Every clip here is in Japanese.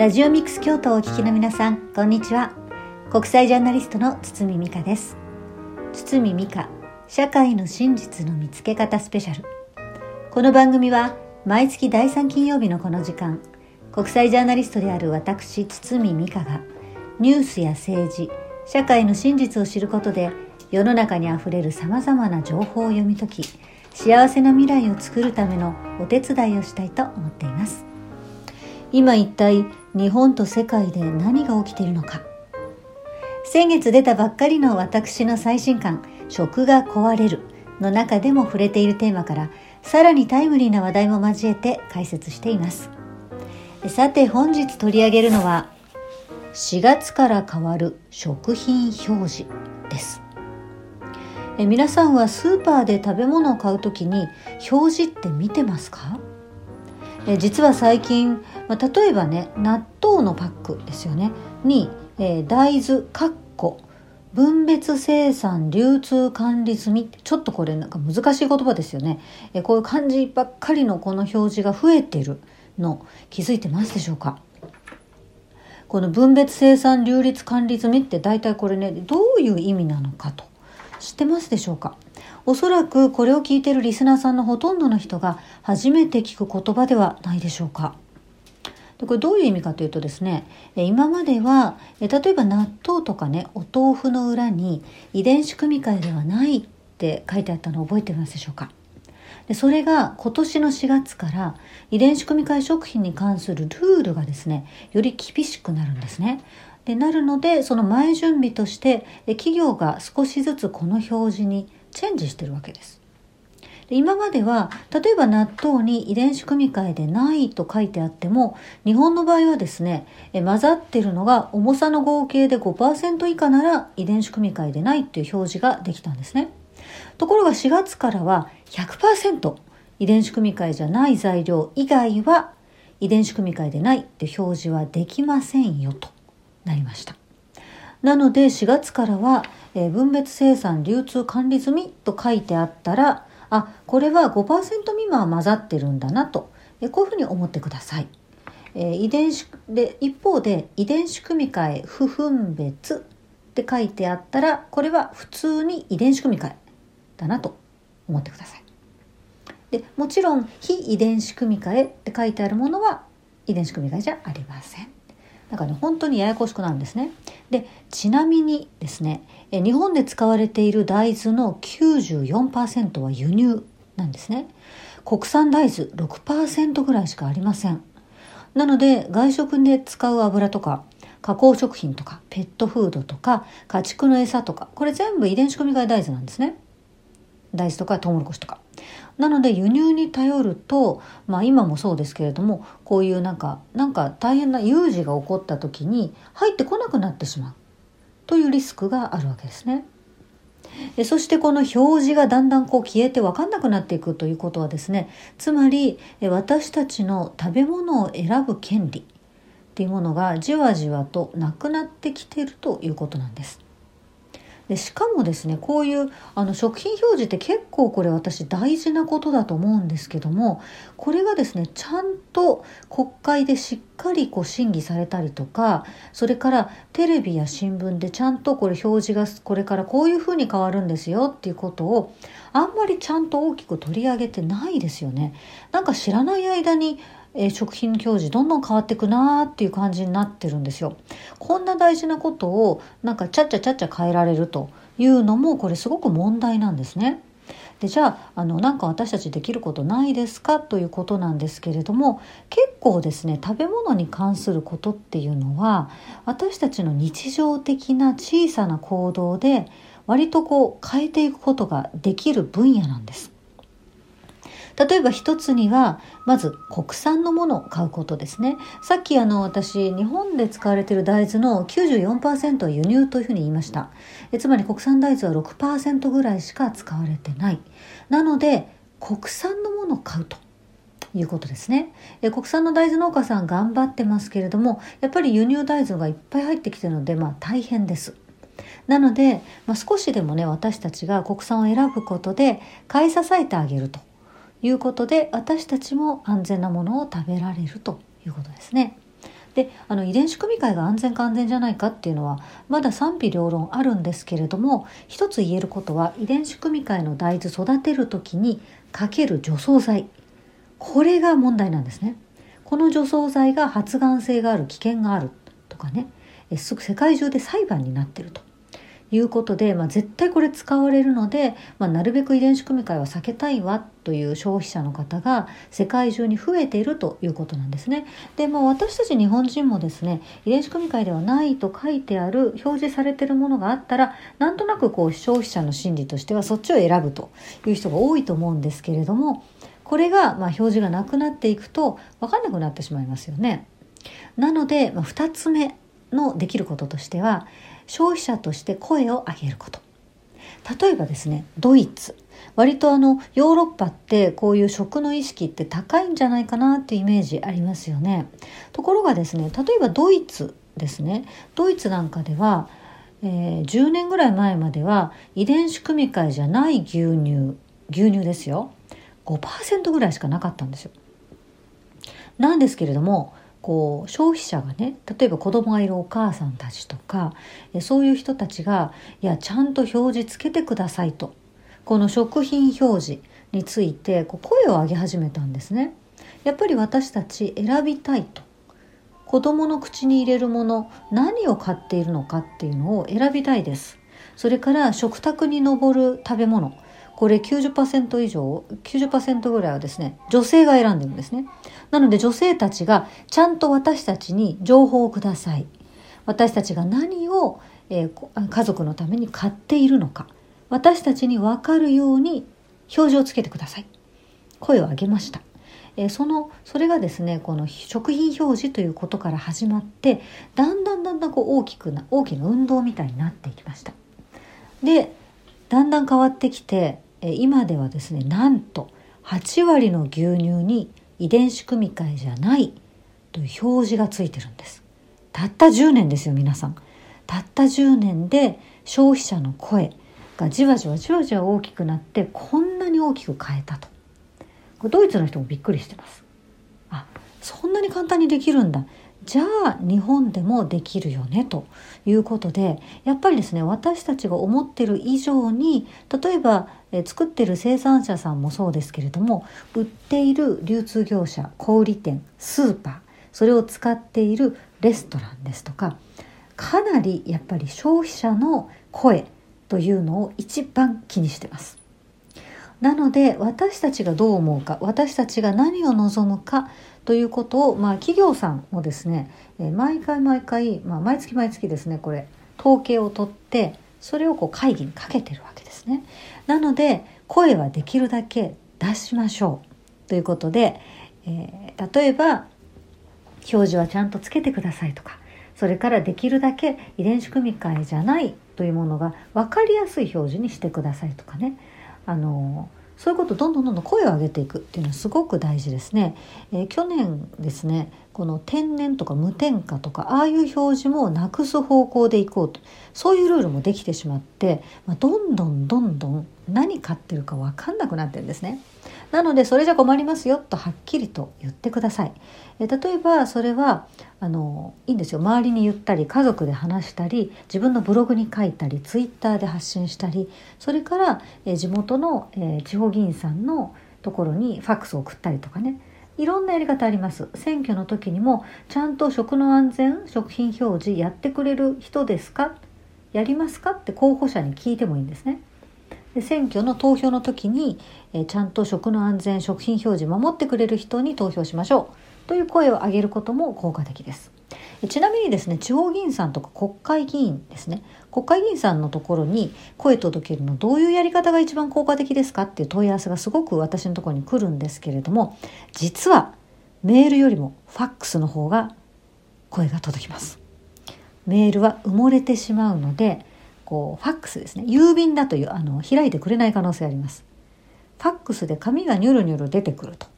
ラジオミックス京都をお聞きの皆さんこんにちは。国際ジャーナリストの堤美香です。堤美香社会の真実の見つけ方スペシャル。この番組は毎月第3金曜日のこの時間国際ジャーナリストである私堤美香がニュースや政治社会の真実を知ることで世の中にあふれるさまざまな情報を読み解き幸せな未来を作るためのお手伝いをしたいと思っています。今一体日本と世界で何が起きているのか。先月出たばっかりの私の最新刊「食が壊れる」の中でも触れているテーマからさらにタイムリーな話題も交えて解説しています。さて本日取り上げるのは4月から変わる食品表示です。え皆さんはスーパーで食べ物を買うときに表示って見てますか？え実は最近、まあ、例えばね納豆のパックですよね。に、えー、大豆かっこ分別生産流通管理済み。ちょっとこれなんか難しい言葉ですよね、えこういう漢字ばっかりのこの表示が増えてるの。気づいてますでしょうか？この分別生産流立管理済みって大体これねどういう意味なのかと。知ってますでしょうか？おそらくこれを聞いているリスナーさんのほとんどの人が初めて聞く言葉ではないでしょうか。でこれどういう意味かというとですね今までは例えば納豆とかねお豆腐の裏に遺伝子組み換えではないって書いてあったのを覚えてますでしょうかでそれが今年の4月から遺伝子組み換え食品に関するルールがですねより厳しくなるんですね。でなるのでその前準備として企業が少しずつこの表示にチェンジしてるわけです。今までは例えば納豆に遺伝子組み換えでないと書いてあっても日本の場合はですね混ざってるのが重さの合計で5%以下なら遺伝子組み換えでないっていう表示ができたんですね。ところが4月からは100%遺伝子組み換えじゃない材料以外は遺伝子組み換えでないって表示はできませんよとなりました。なので4月からは、えー、分別生産流通管理済みと書いてあったらあこれは5%未満混ざってるんだなと、えー、こういうふうに思ってください。えー、遺伝子で一方で遺伝子組み換え不分別って書いてあったらこれは普通に遺伝子組み換えだなと思ってください。でもちろん非遺伝子組み換えって書いてあるものは遺伝子組み換えじゃありません。だかね本当にややこしくなるんですね。でちなみにですねえ日本で使われている大豆の94%は輸入なんですね。国産大豆6%ぐらいしかありません。なので外食で使う油とか加工食品とかペットフードとか家畜の餌とかこれ全部遺伝子組み換え大豆なんですね。大豆とかトウモロコシとか。なので輸入に頼ると、まあ今もそうですけれども、こういうなんか、なんか大変な有事が起こった時に入ってこなくなってしまうというリスクがあるわけですね。そしてこの表示がだんだんこう消えて分かんなくなっていくということはですねつまり私たちの食べ物を選ぶ権利っていうものがじわじわとなくなってきているということなんです。でしかもですねこういうあの食品表示って結構これ私大事なことだと思うんですけどもこれがですねちゃんと国会でしっかりこう審議されたりとかそれからテレビや新聞でちゃんとこれ表示がこれからこういうふうに変わるんですよっていうことをあんまりちゃんと大きく取り上げてないですよね。なんか知らない間にえー、食品表示どんどん変わっていくなーっていう感じになってるんですよ。こんな大事なことをなんかちゃっちゃちゃっちゃ変えられるというのもこれすごく問題なんですね。でじゃああのなんか私たちできることないですかということなんですけれども結構ですね食べ物に関することっていうのは私たちの日常的な小さな行動で割とこう変えていくことができる分野なんです。例えば一つにはまず国産のものを買うことですね。さっきあの私日本で使われている大豆の94%は輸入というふうに言いました。えつまり国産大豆は6%ぐらいしか使われてない。なので国産のものを買うということですね。え国産の大豆農家さん頑張ってますけれどもやっぱり輸入大豆がいっぱい入ってきてるのでまあ大変です。なので、まあ、少しでもね私たちが国産を選ぶことで買い支えてあげると。いうことで私たちも安全なものを食べられるということですね。であの遺伝子組み換えが安全か安全じゃないかっていうのはまだ賛否両論あるんですけれども一つ言えることは遺伝子組み換えの大豆育てる時にかける除草剤これが問題なんですね。この除草剤が発がん性がある危険があるとかねすぐ世界中で裁判になってるということで、まあ、絶対これ使われるので、まあ、なるべく遺伝子組み換えは避けたいわという消費者の方が世界中に増えているということなんですね。で、まあ、私たち日本人もですね遺伝子組み換えではないと書いてある表示されているものがあったらなんとなくこう消費者の心理としてはそっちを選ぶという人が多いと思うんですけれどもこれがまあ表示がなくなっていくと分かんなくなってしまいますよね。なので、まあ、2つ目のできることとしては消費者として声を上げること。例えばですねドイツ。割とあのヨーロッパってこういう食の意識って高いんじゃないかなっていうイメージありますよね。ところがですね例えばドイツですね。ドイツなんかでは、えー、10年ぐらい前までは遺伝子組み換えじゃない牛乳牛乳ですよ。5%ぐらいしかなかったんですよ。なんですけれどもこう消費者がね例えば子供がいるお母さんたちとかそういう人たちがいやちゃんと表示つけてくださいとこの食品表示についてこう声を上げ始めたんですね。やっぱり私たち選びたいと子供の口に入れるもの何を買っているのかっていうのを選びたいです。それから食卓に上る食べ物これ90%以上90%ぐらいはですね女性が選んでるんですね。なので女性たちがちゃんと私たちに情報をください。私たちが何を、えー、家族のために買っているのか。私たちに分かるように表示をつけてください。声を上げました。えそのそれがですねこの食品表示ということから始まってだんだんだんだんこう大きくな大きな運動みたいになっていきました。でだんだん変わってきて今ではですねなんと8割の牛乳に遺伝子組み換えじゃないという表示がついてるんです。たった10年ですよ皆さん。たった10年で消費者の声がじわじわじわじわ大きくなってこんなに大きく変えたと。ドイツの人もびっくりしてます。あそんなに簡単にできるんだ。じゃあ日本でもできるよねということでやっぱりですね私たちが思ってる以上に例えばえ作ってる生産者さんもそうですけれども売っている流通業者小売店スーパーそれを使っているレストランですとかかなりやっぱり消費者の声というのを一番気にしてます。なので私たちがどう思うか私たちが何を望むかということを、まあ、企業さんもですね、え毎回毎回、まあ、毎月毎月ですねこれ統計を取ってそれをこう会議にかけてるわけですね。なので声はできるだけ出しましょうということで、えー、例えば表示はちゃんとつけてくださいとかそれからできるだけ遺伝子組み換えじゃないというものが分かりやすい表示にしてくださいとかねあのそういうことどんどんどんどん声を上げていくっていうのはすごく大事ですね。えー、去年ですねこの天然とか無添加とかああいう表示もなくす方向でいこうとそういうルールもできてしまって、まあ、どんどんどんどん何買ってるか分かんなくなってるんですね。なのでそれじゃ困りますよとはっきりと言ってください。え例えばそれはあのいいんですよ。周りに言ったり家族で話したり自分のブログに書いたりツイッターで発信したりそれから、え地元の、え地方議員さんのところにファックスを送ったりとかね。いろんなやり方あります。選挙の時にもちゃんと食の安全食品表示やってくれる人ですか？やりますか？って候補者に聞いてもいいんですね。で選挙の投票の時に、えちゃんと食の安全食品表示守ってくれる人に投票しましょう。という声を上げることも効果的です。ちなみにですね地方議員さんとか国会議員ですね。国会議員さんのところに声届けるのどういうやり方が一番効果的ですか？っていう問い合わせがすごく私のところに来るんですけれども実はメールよりもファックスの方が声が届きます。メールは埋もれてしまうのでこうファックスですね。郵便だというあの開いてくれない可能性あります。ファックスで紙がニョロニョロ出てくると。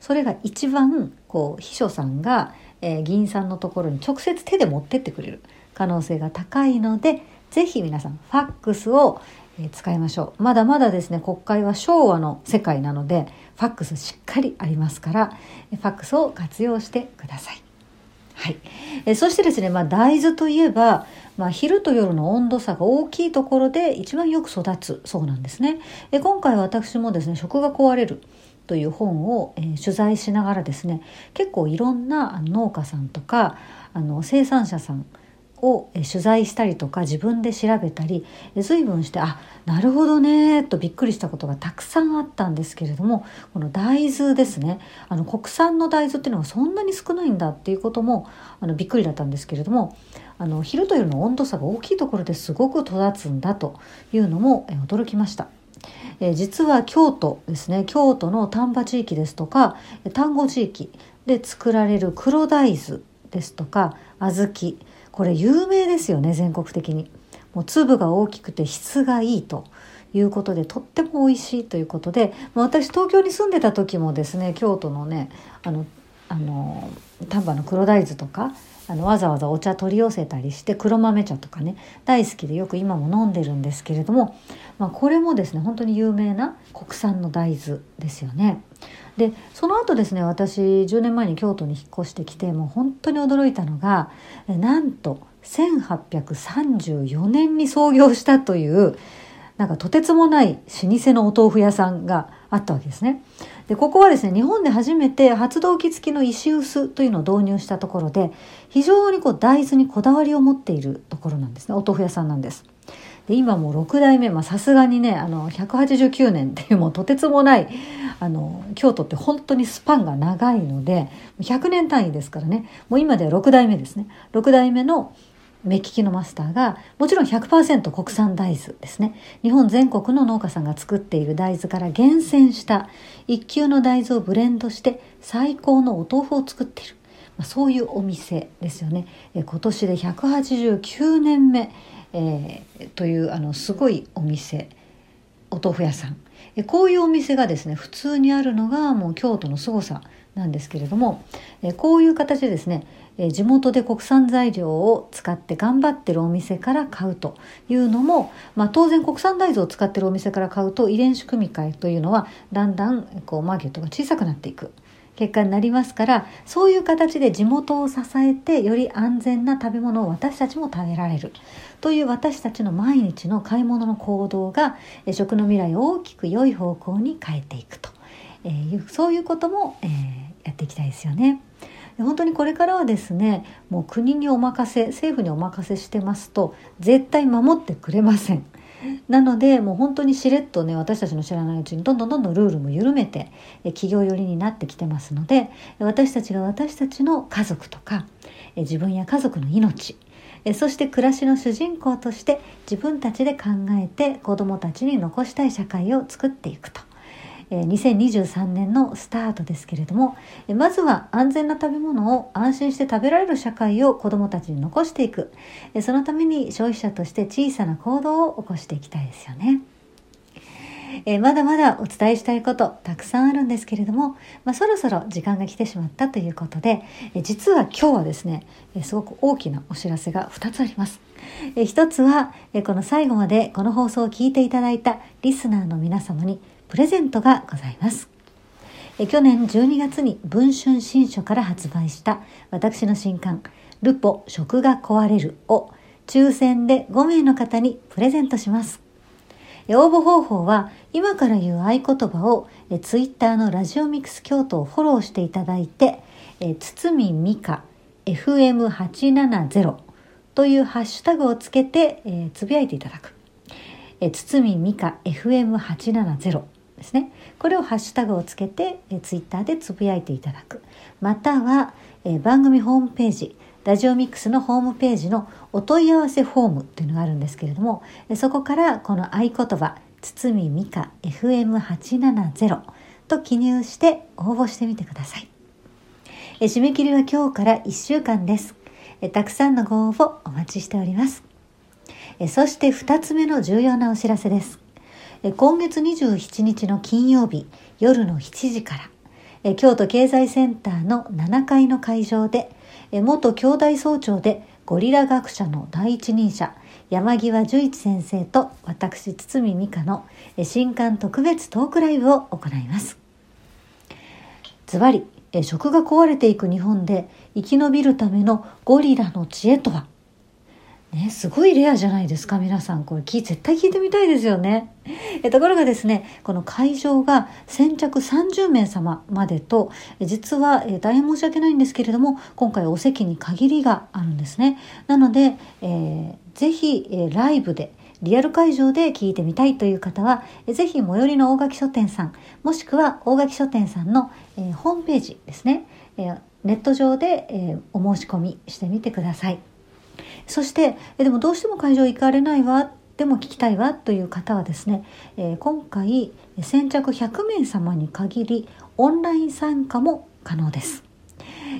それが一番こう秘書さんが、えー、議員さんのところに直接手で持ってってくれる。可能性が高いのでぜひ皆さんファックスを使いましょう。まだまだですね国会は昭和の世界なのでファックスしっかりありますからファックスを活用してください。はい、えそしてですね、まあ、大豆といえば、まあ、昼と夜の温度差が大きいところで一番よく育つそうなんですね。え今回私もですね食が壊れるという本を、えー、取材しながらですね結構いろんな農家さんとかあの生産者さんを取材したりとか自分で調べたり随分してあなるほどねとびっくりしたことがたくさんあったんですけれどもこの大豆ですねあの国産の大豆っていうのはそんなに少ないんだっていうこともあのびっくりだったんですけれどもあの昼と夜の温度差が大きいところですごく育つんだというのも驚きました。え実は京都ですね京都の丹波地域ですとか丹後地域で作られる黒大豆ですとか小豆これ有名ですよね全国的に。もう粒が大きくて質がいいということでとっても美味しいということで私東京に住んでた時もですね京都のねあのあの丹波の黒大豆とかあのわざわざお茶取り寄せたりして黒豆茶とかね大好きでよく今も飲んでるんですけれども、まあ、これもですね本当に有名な国産の大豆ですよね。でその後ですね私10年前に京都に引っ越してきてもう本当に驚いたのがなんと1834年に創業したというなんかとてつもない老舗のお豆腐屋さんがあったわけですね。でここはですね日本で初めて発動機付きの石臼というのを導入したところで非常にこう大豆にこだわりを持っているところなんですねお豆腐屋さんなんです。で今もう6代目さすがにねあの189年っていうもうとてつもないあの京都って本当にスパンが長いので100年単位ですからね。もう今では6代目ですね。6代目の目利きのマスターがもちろん100%国産大豆ですね。日本全国の農家さんが作っている大豆から厳選した一級の大豆をブレンドして最高のお豆腐を作っている、まあ、そういうお店ですよね。え今年で189年目、えー、というあのすごいお店。お豆腐屋さん。えこういうお店がですね普通にあるのがもう京都の凄さなんですけれどもえこういう形でですねえ地元で国産材料を使って頑張ってるお店から買うというのも、まあ、当然国産大豆を使ってるお店から買うと遺伝子組み換えというのはだんだんこうマーケットが小さくなっていく。結果になりますからそういう形で地元を支えてより安全な食べ物を私たちも食べられるという私たちの毎日の買い物の行動が食の未来を大きく良い方向に変えていくと、えー、そういうことも、えー、やっていきたいですよね。本当にこれからはですねもう国にお任せ政府にお任せしてますと絶対守ってくれません。なのでもう本当にしれっとね私たちの知らないうちにどんどんどんどんルールも緩めて企業寄りになってきてますので私たちが私たちの家族とか自分や家族の命そして暮らしの主人公として自分たちで考えて子どもたちに残したい社会を作っていくと。2023年のスタートですけれどもまずは安全な食べ物を安心して食べられる社会を子どもたちに残していくそのために消費者として小さな行動を起こしていきたいですよね。えまだまだお伝えしたいことたくさんあるんですけれども、まあ、そろそろ時間が来てしまったということで、え実は今日はですね、えすごく大きなお知らせが2つあります。え1つは、えこの最後までこの放送を聞いていただいたリスナーの皆様にプレゼントがございます。え去年12月に文春新書から発売した私の新刊「ルポ食が壊れる」を抽選で5名の方にプレゼントします。応募方法は今から言う合言葉をえツイッターのラジオミックス京都をフォローしていただいてえ堤美香 FM870 というハッシュタグをつけてえつぶやいていただく。え堤美香 FM870 ですね。これをハッシュタグをつけてえツイッターでつぶやいていただく。またはえ番組ホームページラジオミックスのホームページのお問い合わせフォームっていうのがあるんですけれどもえそこからこの合言葉堤美香 FM870 と記入して応募してみてください。え締め切りは今日から1週間です。えたくさんのご応募お待ちしております。そして2つ目の重要なお知らせです。今月27日の金曜日夜の7時から。京都経済センターの7階の会場で元兄弟総長でゴリラ学者の第一人者山際十一先生と私堤美香の新刊特別トークライブを行います。ズバリ食が壊れていく日本で生き延びるためのゴリラの知恵とは？ね、すごいレアじゃないですか皆さん。これ絶対聞いてみたいですよね。えところがですねこの会場が先着30名様までと実はえ大変申し訳ないんですけれども今回お席に限りがあるんですね。なので、えー、ぜひ、え、ライブでリアル会場で聞いてみたいという方は、ぜひ最寄りの大垣書店さん、もしくは大垣書店さんの、えー、ホームページですね、えー、ネット上で、えー、お申し込みしてみてください。そして、えでもどうしても会場行かれないわ、でも聞きたいわという方はですね、え今回先着100名様に限りオンライン参加も可能です。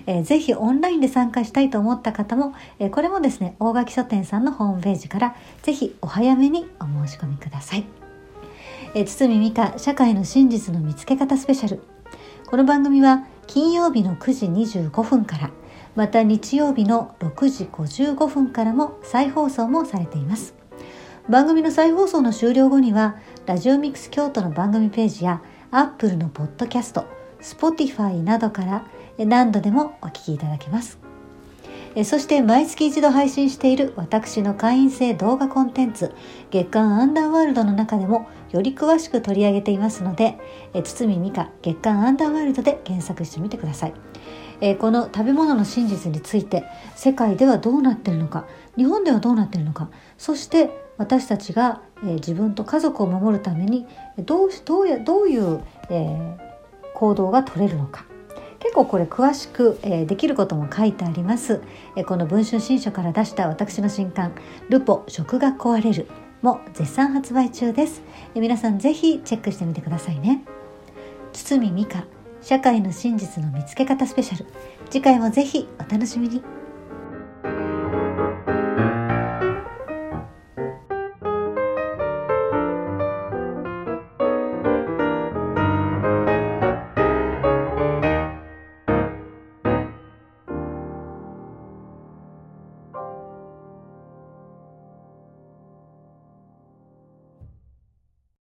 えー、ぜひオンラインで参加したいと思った方も、え、これもですね大垣書店さんのホームページからぜひお早めにお申し込みください、え、堤美香社会の真実の見つけ方スペシャルこの番組は金曜日の9時25分からまた日曜日の6時55分からも再放送もされています。番組の再放送の終了後にはラジオミックス京都の番組ページやアップルのポッドキャスト Spotify などから何度でもお聞きいただけます。そして毎月一度配信している私の会員制動画コンテンツ月刊アンダーワールドの中でもより詳しく取り上げていますので堤美香月刊アンダーワールドで検索してみてください。えこの食べ物の真実について世界ではどうなってるのか日本ではどうなってるのかそして私たちがえ自分と家族を守るためにどうどうやどういう、えー、行動が取れるのか。結構これ詳しく、えー、できることも書いてあります、えー、この文春新書から出した私の新刊「ルポ食が壊れる」も絶賛発売中です、えー、皆さんぜひチェックしてみてくださいね。堤美香社会の真実の見つけ方スペシャル。次回もぜひお楽しみに。